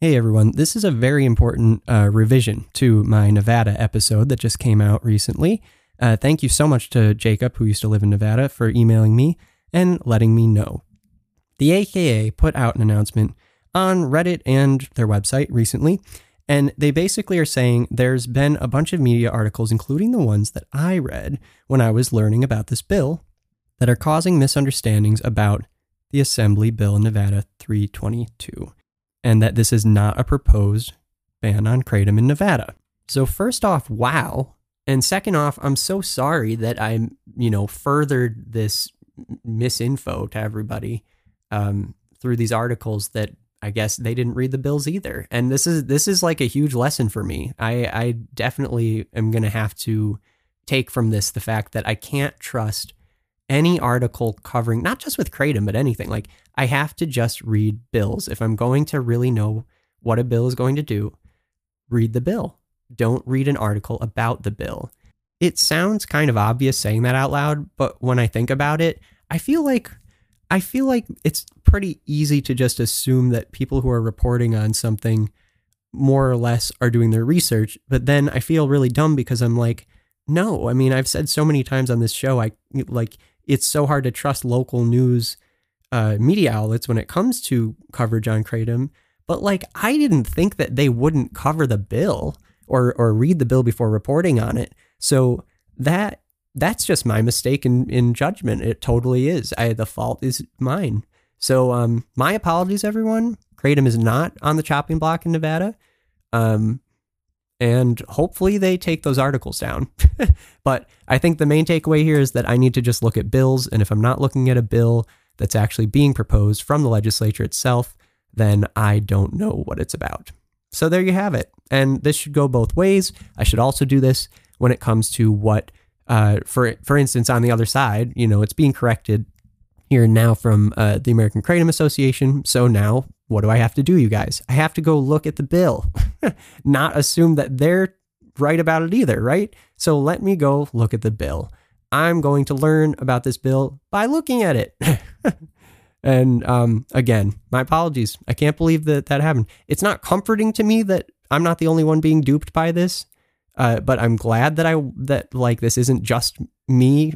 Hey everyone, this is a very important uh, revision to my Nevada episode that just came out recently. Uh, thank you so much to Jacob, who used to live in Nevada, for emailing me and letting me know. The AKA put out an announcement on Reddit and their website recently, and they basically are saying there's been a bunch of media articles, including the ones that I read when I was learning about this bill, that are causing misunderstandings about the Assembly Bill Nevada 322 and that this is not a proposed ban on kratom in Nevada. So first off, wow. And second off, I'm so sorry that I, you know, furthered this misinfo to everybody um, through these articles that I guess they didn't read the bills either. And this is this is like a huge lesson for me. I I definitely am going to have to take from this the fact that I can't trust any article covering not just with kratom but anything. Like i have to just read bills. If i'm going to really know what a bill is going to do read the bill. Don't read an article about the bill. It sounds kind of obvious saying that out loud but when i think about it i feel like i feel like it's pretty easy to just assume that people who are reporting on something more or less are doing their research but then i feel really dumb because i'm like no i mean i've said so many times on this show i like it's so hard to trust local news uh, media outlets when it comes to coverage on kratom. But like, I didn't think that they wouldn't cover the bill or or read the bill before reporting on it. So that that's just my mistake in in judgment. It totally is. I the fault is mine. So um, my apologies, everyone. Kratom is not on the chopping block in Nevada. Um, and hopefully they take those articles down. but I think the main takeaway here is that I need to just look at bills. And if I'm not looking at a bill that's actually being proposed from the legislature itself, then I don't know what it's about. So there you have it. And this should go both ways. I should also do this when it comes to what, uh, for for instance, on the other side, you know, it's being corrected here and now from uh, the American Kratom Association. So now, what do I have to do, you guys? I have to go look at the bill, not assume that they're right about it either, right? So let me go look at the bill. I'm going to learn about this bill by looking at it. and um, again, my apologies. I can't believe that that happened. It's not comforting to me that I'm not the only one being duped by this. Uh, but I'm glad that I that like this isn't just me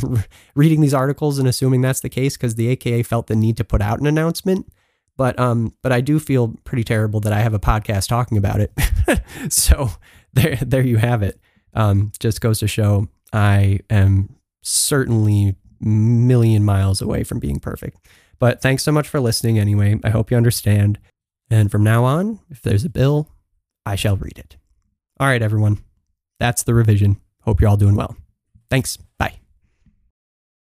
reading these articles and assuming that's the case because the AKA felt the need to put out an announcement. But um, but I do feel pretty terrible that I have a podcast talking about it. so there there you have it. Um, just goes to show I am certainly million miles away from being perfect. But thanks so much for listening anyway. I hope you understand. And from now on, if there's a bill, I shall read it. All right, everyone. That's the revision. Hope you're all doing well. Thanks. Bye.